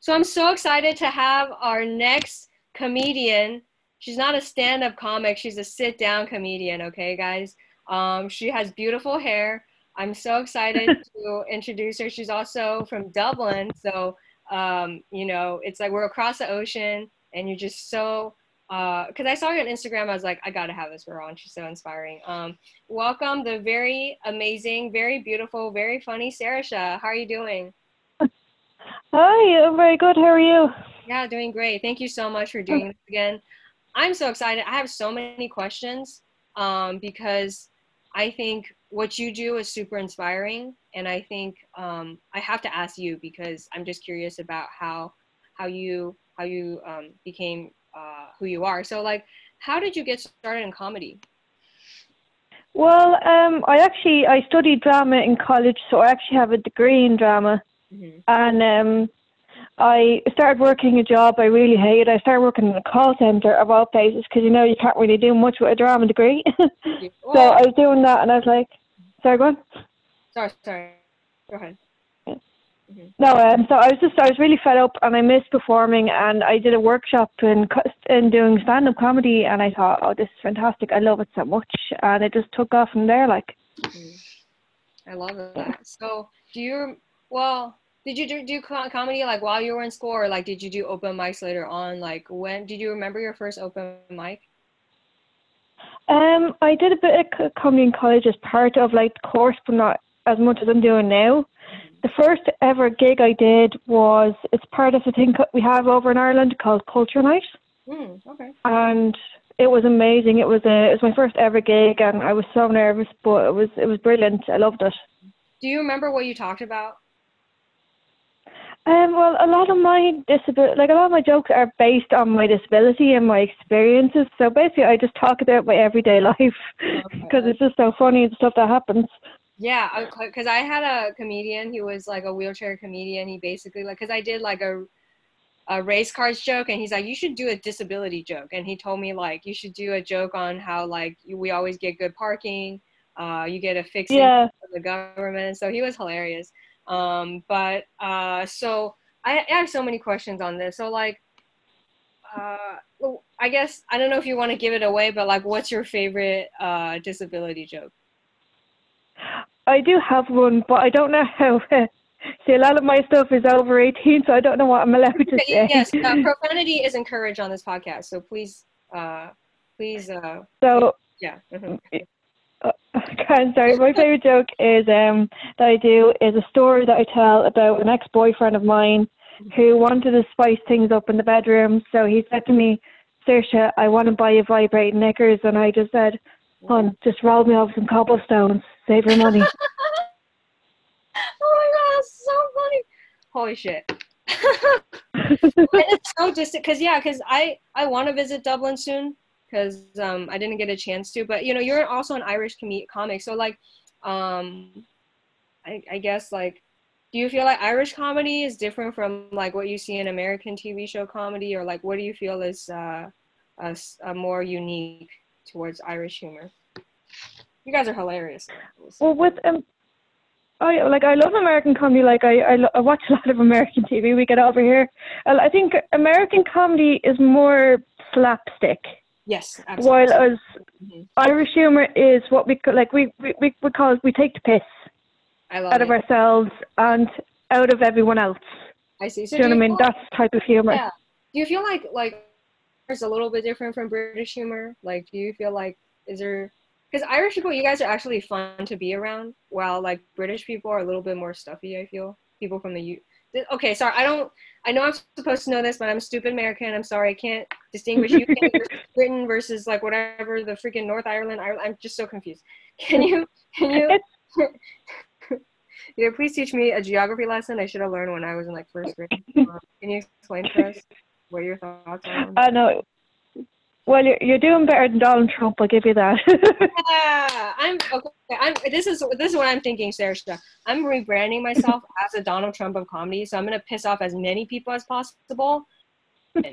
So I'm so excited to have our next comedian. She's not a stand-up comic. She's a sit-down comedian. Okay, guys. Um, she has beautiful hair. I'm so excited to introduce her. She's also from Dublin, so um, you know, it's like we're across the ocean, and you're just so. Because uh, I saw you on Instagram, I was like, I gotta have this girl on. She's so inspiring. Um, welcome the very amazing, very beautiful, very funny Sarah Shah. How are you doing? Hi, I'm very good. How are you? Yeah, doing great. Thank you so much for doing this again. I'm so excited. I have so many questions um, because I think what you do is super inspiring, and I think um, I have to ask you because I'm just curious about how how you how you um, became uh, who you are. So, like, how did you get started in comedy? Well, um, I actually I studied drama in college, so I actually have a degree in drama. Mm-hmm. And um, I started working a job I really hated. I started working in a call center of all places because you know you can't really do much with a drama degree. so I was doing that, and I was like, "Sorry, go on." Sorry, sorry. Go ahead. Mm-hmm. No, um, so I was just I was really fed up, and I missed performing, and I did a workshop in in doing stand up comedy, and I thought, "Oh, this is fantastic! I love it so much," and it just took off from there. Like, mm-hmm. I love that. So, do you well, did you do, do comedy like while you were in school, or like did you do open mics later on? Like when did you remember your first open mic? Um, I did a bit of comedy in college as part of like the course, but not as much as I'm doing now. The first ever gig I did was it's part of a thing we have over in Ireland called Culture Night. Mm, okay. And it was amazing. It was a it was my first ever gig, and I was so nervous, but it was it was brilliant. I loved it. Do you remember what you talked about? Um, well, a lot of my disability, like a lot of my jokes are based on my disability and my experiences. So basically, I just talk about my everyday life because okay. it's just so funny the stuff that happens. Yeah, because I had a comedian. He was like a wheelchair comedian. He basically like because I did like a a race cars joke, and he's like, you should do a disability joke. And he told me like you should do a joke on how like we always get good parking. Uh, you get a fixing yeah. from the government. So he was hilarious. Um, but uh, so I, I, have so many questions on this. So like, uh, I guess I don't know if you want to give it away, but like, what's your favorite uh, disability joke? I do have one, but I don't know how. See, a lot of my stuff is over 18, so I don't know what I'm allowed to say. Yes, uh, profanity is encouraged on this podcast, so please, uh, please. Uh, so yeah. Mm-hmm. I'm sorry. My favorite joke is um that I do is a story that I tell about an ex-boyfriend of mine who wanted to spice things up in the bedroom. So he said to me, Saoirse, I want to buy you vibrating knickers, and I just said, "Hon, just roll me off some cobblestones, save your money." oh my god, that's so funny! Holy shit! it's so distant because yeah, because I I want to visit Dublin soon because um, I didn't get a chance to. But you know, you're also an Irish com- comic, so like, um, I, I guess like, do you feel like Irish comedy is different from like what you see in American TV show comedy, or like what do you feel is uh, a, a more unique towards Irish humor? You guys are hilarious. Well, with um, I like I love American comedy. Like I, I, I watch a lot of American TV. We get over here. I think American comedy is more slapstick. Yes, absolutely. While as mm-hmm. Irish humour is what we like, we we we, we call we take the piss out it. of ourselves and out of everyone else. I see. So do you know what I mean? Like, That's type of humour. Yeah. Do you feel like like it's a little bit different from British humour? Like, do you feel like is there because Irish people, you guys are actually fun to be around, while like British people are a little bit more stuffy. I feel people from the U. Okay, sorry, I don't. I know I'm supposed to know this, but I'm a stupid American. I'm sorry, I can't distinguish UK versus Britain versus like whatever the freaking North Ireland. Ireland. I'm just so confused. Can you? Can you? yeah, please teach me a geography lesson I should have learned when I was in like first grade. Um, can you explain to us what your thoughts are? I know. Well, you're, you're doing better than Donald Trump. I'll give you that. yeah, I'm okay. I'm. This is this is what I'm thinking, Sarah. I'm rebranding myself as a Donald Trump of comedy, so I'm gonna piss off as many people as possible.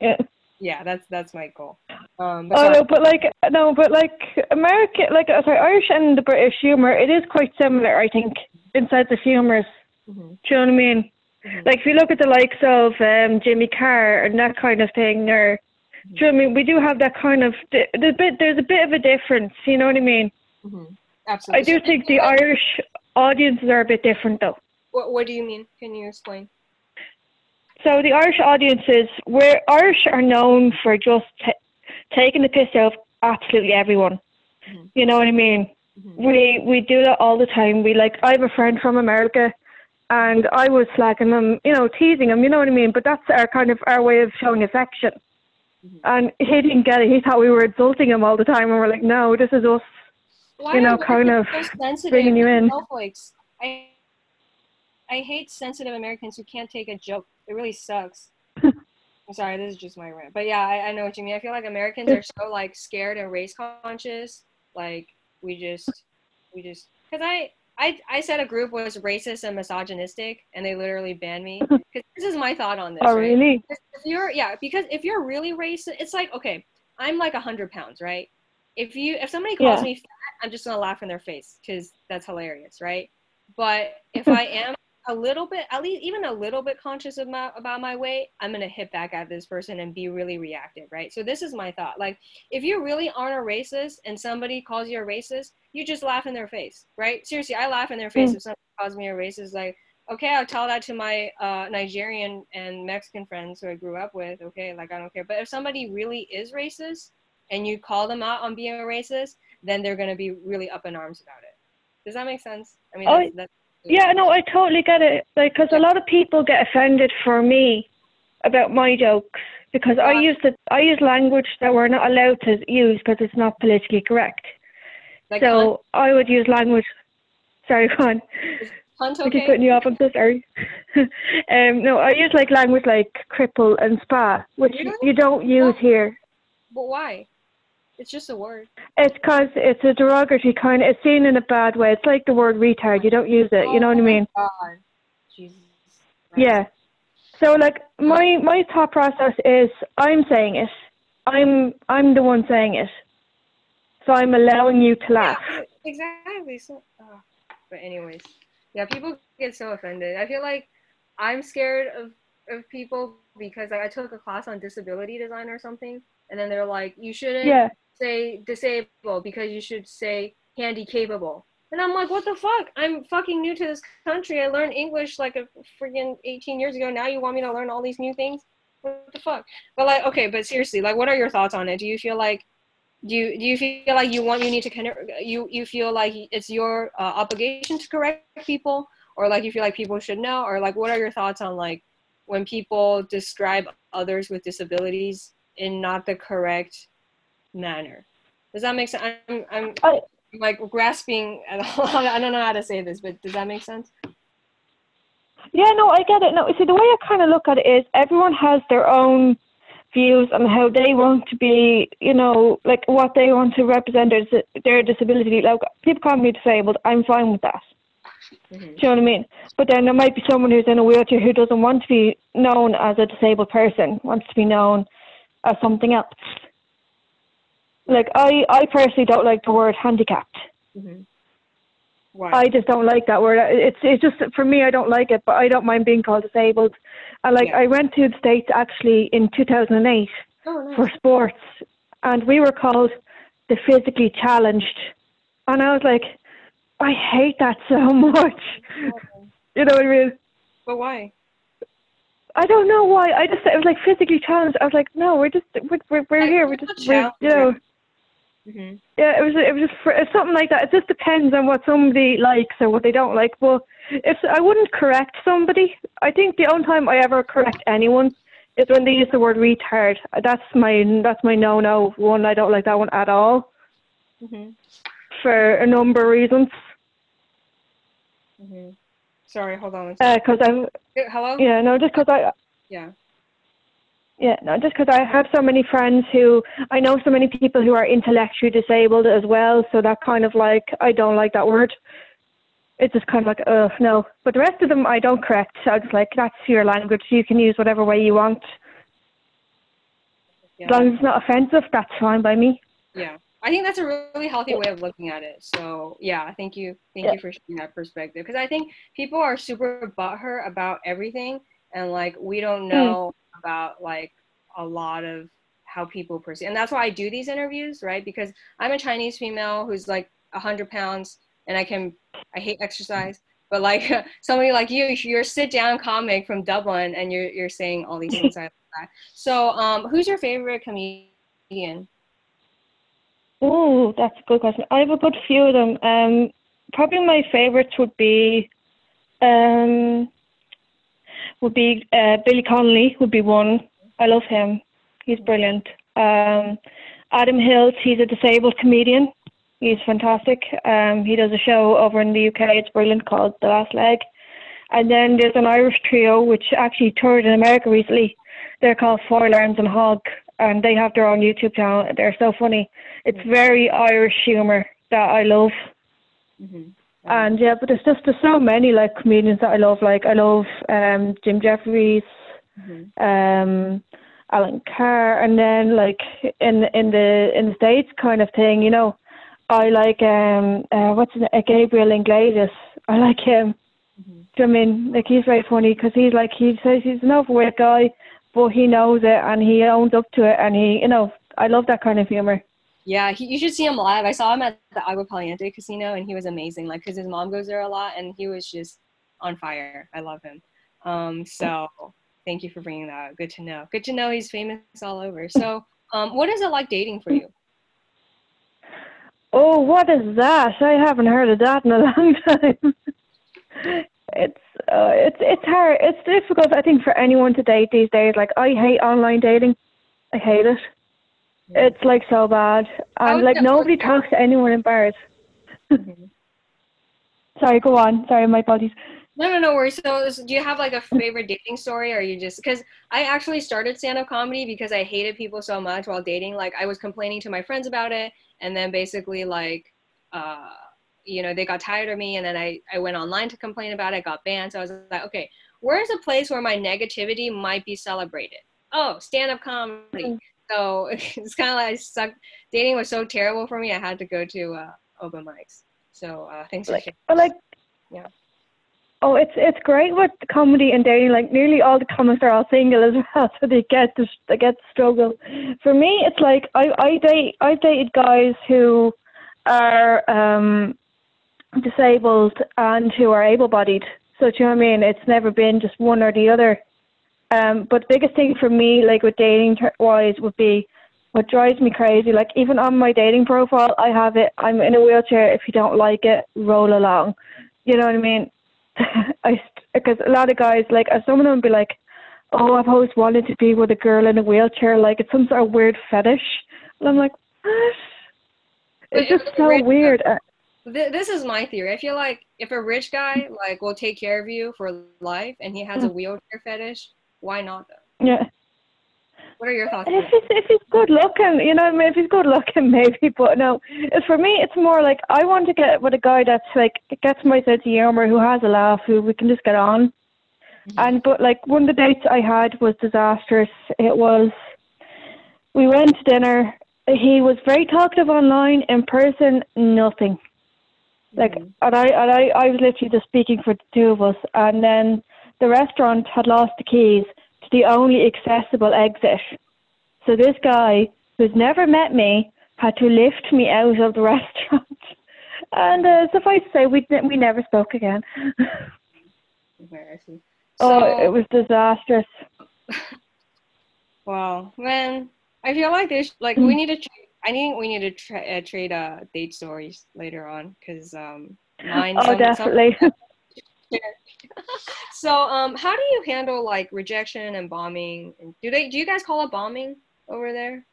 yeah. Yeah, that's that's my goal. Um, but oh no, but like no, but like American, like uh, sorry, Irish and the British humor, it is quite similar. I think inside the humors. Mm-hmm. Do you know what I mean? Mm-hmm. Like if you look at the likes of um, Jimmy Carr and that kind of thing, or. Do you know I mean we do have that kind of there's a bit there's a bit of a difference. You know what I mean? Mm-hmm. Absolutely. I do think the Irish audiences are a bit different though. What What do you mean? Can you explain? So the Irish audiences, where Irish are known for just t- taking the piss out of absolutely everyone. Mm-hmm. You know what I mean? Mm-hmm. We we do that all the time. We like I have a friend from America, and I was slagging them, you know, teasing him. You know what I mean? But that's our kind of our way of showing affection. Mm-hmm. And he didn't get it. He thought we were insulting him all the time, and we're like, no, this is us. Why you know, kind of so bringing you in. Snowflakes? I I hate sensitive Americans who can't take a joke. It really sucks. I'm sorry, this is just my rant. But yeah, I, I know what you mean. I feel like Americans are so like scared and race conscious. Like we just we just because I I I said a group was racist and misogynistic, and they literally banned me. Because this is my thought on this. Oh right? really? If you're yeah, because if you're really racist, it's like okay, I'm like hundred pounds, right? If you if somebody calls yeah. me fat, I'm just gonna laugh in their face because that's hilarious, right? But if I am a little bit, at least even a little bit conscious of my, about my weight, I'm gonna hit back at this person and be really reactive, right? So this is my thought. Like, if you really aren't a racist and somebody calls you a racist, you just laugh in their face, right? Seriously, I laugh in their face mm. if somebody calls me a racist. Like, okay, I'll tell that to my uh, Nigerian and Mexican friends who I grew up with. Okay, like I don't care. But if somebody really is racist and you call them out on being a racist, then they're gonna be really up in arms about it. Does that make sense? I mean, that's, that's yeah, no, I totally get it. Like, because a lot of people get offended for me about my jokes because I use the I use language that we're not allowed to use because it's not politically correct. Like so I would use language. Sorry, on. Okay? I keep cutting you off. I'm so sorry. um, no, I use like language like cripple and spa, which you, you don't use here. But why? It's just a word. It's because it's a derogatory kind of, it's seen in a bad way. It's like the word retard. You don't use it. Oh you know what I mean? God. Jesus. Yeah. So like my my thought process is I'm saying it. I'm I'm the one saying it. So I'm allowing you to laugh. Yeah, exactly. So, oh. but anyways, yeah, people get so offended. I feel like I'm scared of of people because like, I took a class on disability design or something, and then they're like, you shouldn't yeah say disabled because you should say handy capable. And I'm like, what the fuck? I'm fucking new to this country. I learned English like a freaking 18 years ago. Now you want me to learn all these new things? What the fuck? But like, okay, but seriously, like, what are your thoughts on it? Do you feel like, do you do you feel like you want you need to connect? You you feel like it's your uh, obligation to correct people, or like you feel like people should know, or like, what are your thoughts on like when people describe others with disabilities in not the correct manner. Does that make sense? I'm, I'm I, like grasping at all. I don't know how to say this, but does that make sense? Yeah, no, I get it. No, see, the way I kind of look at it is everyone has their own views on how they want to be, you know, like what they want to represent their, their disability. Like, people call me disabled, I'm fine with that. Mm-hmm. Do you know what I mean? But then there might be someone who's in a wheelchair who doesn't want to be known as a disabled person, wants to be known as something else like I, I personally don't like the word handicapped. Mm-hmm. I just don't like that word. It's it's just for me. I don't like it, but I don't mind being called disabled. I like yeah. I went to the states actually in 2008 oh, nice. for sports, and we were called the physically challenged, and I was like, I hate that so much. you know what I mean? But why? I don't know why. I just it was like physically challenged. I was like, no, we're just we're we're, we're here. We're just we're, you know. Mm-hmm. Yeah, it was it was just it's something like that. It just depends on what somebody likes or what they don't like. But if I wouldn't correct somebody, I think the only time I ever correct anyone is when they use the word retard. That's my that's my no no one. I don't like that one at all. Mm-hmm. For a number of reasons. Mm-hmm. Sorry, hold on. Because uh, I'm. Hello. Yeah, no, just because I. Yeah. Yeah, no, just because I have so many friends who I know so many people who are intellectually disabled as well, so that kind of like I don't like that word. It's just kind of like, oh no. But the rest of them I don't correct. I just like that's your language. You can use whatever way you want. Yeah. As long as it's not offensive, that's fine by me. Yeah. I think that's a really healthy way of looking at it. So yeah, thank you, thank yeah. you for sharing that perspective. Because I think people are super butthurt about everything, and like we don't hmm. know mm. about like a lot of how people perceive, and that's why I do these interviews, right? Because I'm a Chinese female who's like hundred pounds, and I can I hate exercise. But like somebody like you, you're a sit down comic from Dublin, and you're you're saying all these things like that. So, um, who's your favorite comedian? Oh, that's a good question. I have a good few of them. Um, probably my favorites would be, um, would be uh, Billy Connolly would be one. I love him. He's brilliant. Um, Adam Hills, he's a disabled comedian. He's fantastic. Um, he does a show over in the UK. It's brilliant called The Last Leg. And then there's an Irish trio which actually toured in America recently. They're called Foil Arms and Hog, and they have their own YouTube channel. They're so funny. It's very Irish humor that I love. Mm-hmm. And yeah, but there's just there's so many like comedians that I love. Like I love um, Jim Jefferies, mm-hmm. um, Alan Carr, and then like in in the in the states kind of thing. You know, I like um uh, what's it, uh, Gabriel Iglesias. I like him. Mm-hmm. I mean, like he's very funny because he's like he says he's an overweight guy, but he knows it and he owns up to it, and he you know I love that kind of humor. Yeah, he, you should see him live. I saw him at the Agua Caliente Casino, and he was amazing. Like, cause his mom goes there a lot, and he was just on fire. I love him. Um, so thank you for bringing that. Good to know. Good to know he's famous all over. So, um, what is it like dating for you? Oh, what is that? I haven't heard of that in a long time. it's uh, it's it's hard. It's difficult, I think, for anyone to date these days. Like, I hate online dating. I hate it. It's like so bad, and like nobody talks to anyone in bars. Mm-hmm. Sorry, go on. Sorry, my apologies. No, no, no worries. So, do you have like a favorite dating story, or you just because I actually started stand up comedy because I hated people so much while dating. Like, I was complaining to my friends about it, and then basically, like, uh, you know, they got tired of me, and then I I went online to complain about it, got banned. So I was like, okay, where's a place where my negativity might be celebrated? Oh, stand up comedy. So it's kind of like suck. Dating was so terrible for me. I had to go to uh, open mics. So uh, thanks like, for like yeah. Oh, it's it's great with comedy and dating. Like nearly all the comics are all single as well, so they get to they get to struggle. For me, it's like I I date I've dated guys who are um disabled and who are able-bodied. So do you know what I mean? It's never been just one or the other. Um, but the biggest thing for me, like with dating wise, would be what drives me crazy. Like even on my dating profile, I have it. I'm in a wheelchair. If you don't like it, roll along. You know what I mean? I because a lot of guys like some of them be like, oh, I've always wanted to be with a girl in a wheelchair. Like it's some sort of weird fetish. And I'm like, what? It's just so weird. Uh, this is my theory. I feel like if a rich guy like will take care of you for life and he has a mm. wheelchair fetish, why not? Yeah. What are your thoughts? If he's, if he's good looking, you know, if he's good looking, maybe. But no, for me, it's more like I want to get with a guy that's like gets my sense of humor, who has a laugh, who we can just get on. Mm-hmm. And but like one of the dates I had was disastrous. It was we went to dinner. He was very talkative online. In person, nothing. Like, mm-hmm. and I and I, I was literally just speaking for the two of us, and then the restaurant had lost the keys to the only accessible exit. So this guy, who's never met me, had to lift me out of the restaurant. and uh, suffice to say, we we never spoke again. Embarrassing. So, oh, it was disastrous. wow, man, I feel like there's like we need to. Tra- I think we need to tra- uh, trade uh, date stories later on because um, mine. Oh, definitely. so, um, how do you handle like rejection and bombing? Do they? Do you guys call it bombing over there?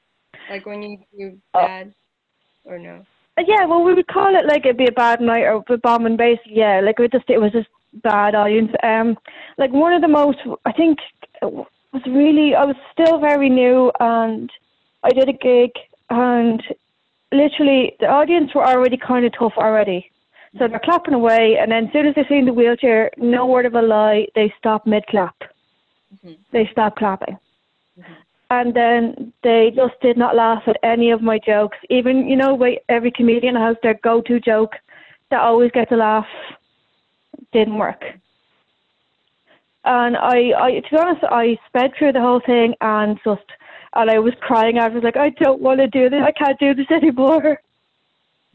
Like when you you oh. bad or no? Uh, yeah, well, we would call it like it'd be a bad night or a bombing base. Yeah, like it just it was just bad audience. Um, like one of the most, I think, was really I was still very new and I did a gig and literally the audience were already kind of tough already. So they're clapping away, and then as soon as they see in the wheelchair, no word of a lie, they stop mid clap. Mm-hmm. They stop clapping. Mm-hmm. and then they just did not laugh at any of my jokes. Even you know, every comedian has their go-to joke that always gets a laugh. Didn't work. And I, I, to be honest, I sped through the whole thing and just, and I was crying. I was like, I don't want to do this. I can't do this anymore.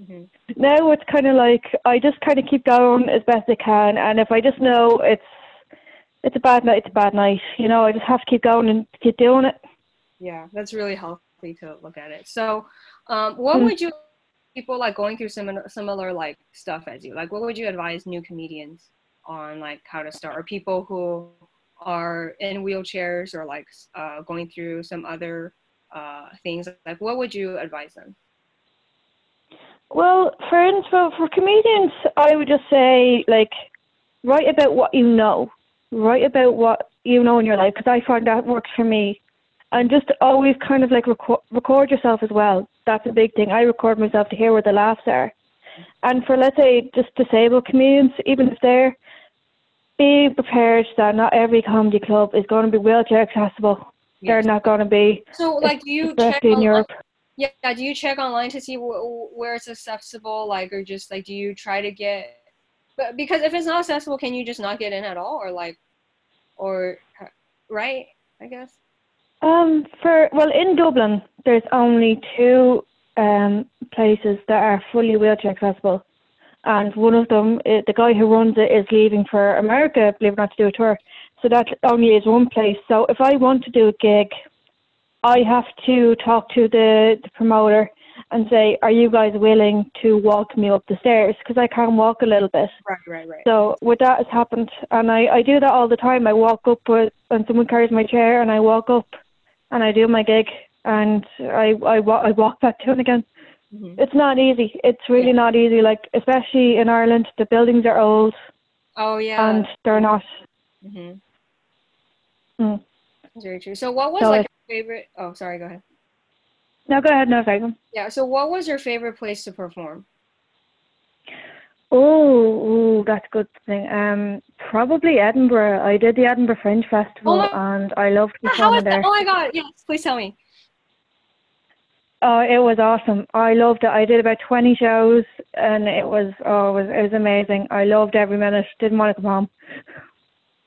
Mm-hmm. Now it's kind of like I just kind of keep going as best I can, and if I just know it's it's a bad night, it's a bad night. You know, I just have to keep going and keep doing it. Yeah, that's really healthy to look at it. So, um, what mm-hmm. would you people like going through similar similar like stuff as you like? What would you advise new comedians on like how to start, or people who are in wheelchairs or like uh, going through some other uh, things? Like, what would you advise them? Well, for for for comedians, I would just say like write about what you know, write about what you know in your life because I find that works for me, and just always kind of like record record yourself as well. That's a big thing. I record myself to hear where the laughs are, and for let's say just disabled comedians, even if they're be prepared that not every comedy club is going to be wheelchair accessible. Yes. They're not going to be. So, like, do you check in Europe? Yeah, do you check online to see wh- where it's accessible, like, or just like, do you try to get? But because if it's not accessible, can you just not get in at all, or like, or right? I guess. Um, for well, in Dublin, there's only two um places that are fully wheelchair accessible, and one of them, eh, the guy who runs it, is leaving for America, believe it or not, to do a tour. So that only is one place. So if I want to do a gig I have to talk to the, the promoter and say, "Are you guys willing to walk me up the stairs? Because I can't walk a little bit." Right, right, right. So with that has happened, and I I do that all the time. I walk up with, and someone carries my chair, and I walk up, and I do my gig, and I I, I walk back down again. Mm-hmm. It's not easy. It's really yeah. not easy. Like especially in Ireland, the buildings are old. Oh yeah. And they're not. Mhm. Mm. Very true. So what was so like favorite? Oh, sorry. Go ahead. No, go ahead. No, sorry. Yeah. So, what was your favorite place to perform? Oh, that's a good thing. Um, probably Edinburgh. I did the Edinburgh Fringe Festival, oh and I loved performing there. Oh my god! Yes, please tell me. Oh, it was awesome. I loved it. I did about twenty shows, and it was oh, it was it was amazing. I loved every minute. Didn't want to come home.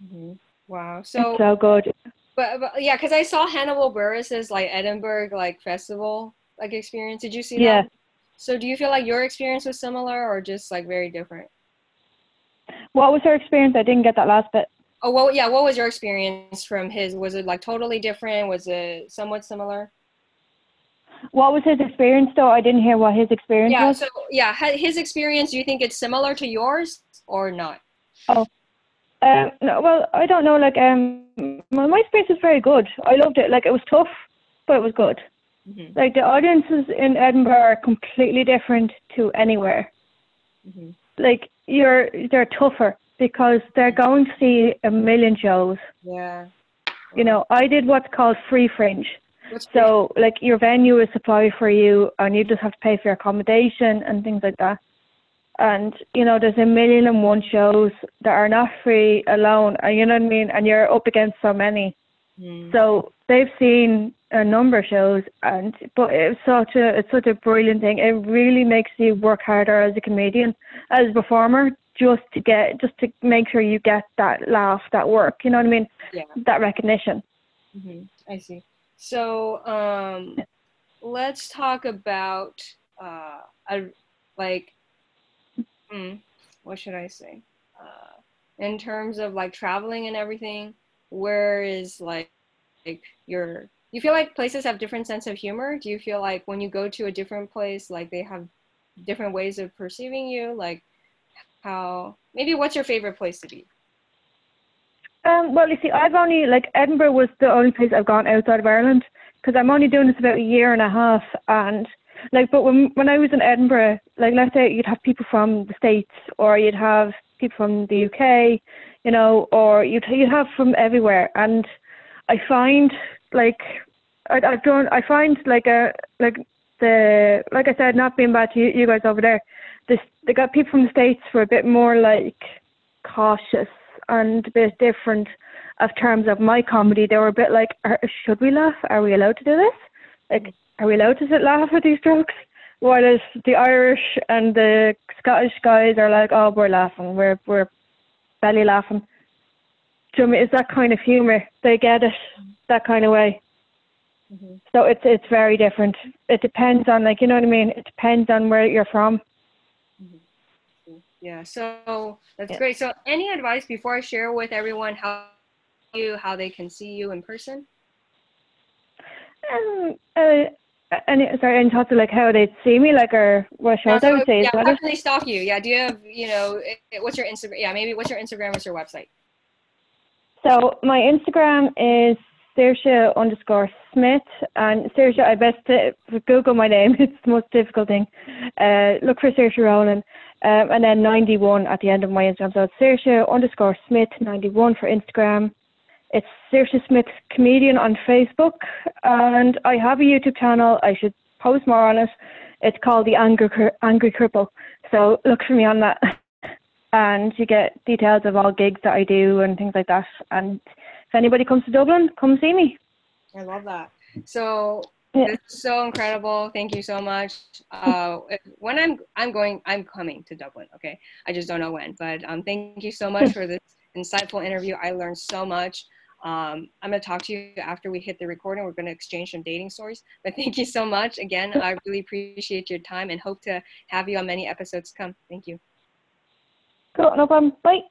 Mm-hmm. Wow. So it's so good but, but yeah, because I saw Hannibal Buress's like Edinburgh like festival like experience. Did you see that? yeah. that? So do you feel like your experience was similar or just like very different? What was her experience? I didn't get that last bit. Oh well, yeah. What was your experience from his? Was it like totally different? Was it somewhat similar? What was his experience though? I didn't hear what his experience yeah, was. so yeah, his experience. Do you think it's similar to yours or not? Oh, um, no, well, I don't know. Like, um, well, my space was very good. I loved it. Like, it was tough, but it was good. Mm-hmm. Like the audiences in Edinburgh are completely different to anywhere. Mm-hmm. Like you're, they're tougher because they're going to see a million shows. Yeah. You know, I did what's called free fringe. so, like, your venue is supplied for you, and you just have to pay for your accommodation and things like that and you know there's a million and one shows that are not free alone and you know what I mean? And you're up against so many. Mm. so they've seen a number of shows and but it's such a it's such a brilliant thing. It really makes you work harder as a comedian as a performer just to get just to make sure you get that laugh that work you know what I mean? Yeah. that recognition. Mm-hmm. I see. So um let's talk about uh a, like mm, what should I say? Uh, in terms of like traveling and everything, where is like, like your you feel like places have different sense of humor? Do you feel like when you go to a different place, like they have different ways of perceiving you? Like how maybe what's your favorite place to be? Um, well, you see, I've only like Edinburgh was the only place I've gone outside of Ireland because I'm only doing this about a year and a half, and like, but when when I was in Edinburgh, like let's say you'd have people from the states, or you'd have people from the UK, you know, or you'd you'd have from everywhere, and I find like I, I've done I find like a like the like I said, not being bad to you, you guys over there, this they got people from the states were a bit more like cautious and a bit different, of terms of my comedy, they were a bit like, should we laugh? Are we allowed to do this? Like, are we allowed to sit laugh at these jokes? Whereas the Irish and the Scottish guys are like, oh, we're laughing, we're we're belly laughing. Do you know it's that kind of humour? They get it that kind of way. Mm-hmm. So it's it's very different. It depends on like you know what I mean. It depends on where you're from. Mm-hmm. Yeah. So that's yeah. great. So any advice before I share with everyone how you how they can see you in person? Um. Uh, and sorry, and talk to like how they'd see me, like or what shows no, I would say. Yeah, how can they stalk you? Yeah, do you have you know what's your Instagram? Yeah, maybe what's your Instagram? What's your website? So my Instagram is Saoirse underscore Smith and Saoirse. I best to Google my name. It's the most difficult thing. Uh, look for Saoirse Ronan, um, and then ninety one at the end of my Instagram. So it's Saoirse underscore Smith ninety one for Instagram. It's Saoirse Smith Comedian on Facebook, and I have a YouTube channel. I should post more on it. It's called The Angry, Angry Cripple. So look for me on that. And you get details of all gigs that I do and things like that. And if anybody comes to Dublin, come see me. I love that. So yeah. it's so incredible. Thank you so much. Uh, when I'm I'm going, I'm coming to Dublin. Okay, I just don't know when. But um, thank you so much for this insightful interview. I learned so much. Um, I'm going to talk to you after we hit the recording. We're going to exchange some dating stories. But thank you so much. Again, I really appreciate your time and hope to have you on many episodes to come. Thank you. Cool, no problem. Bye.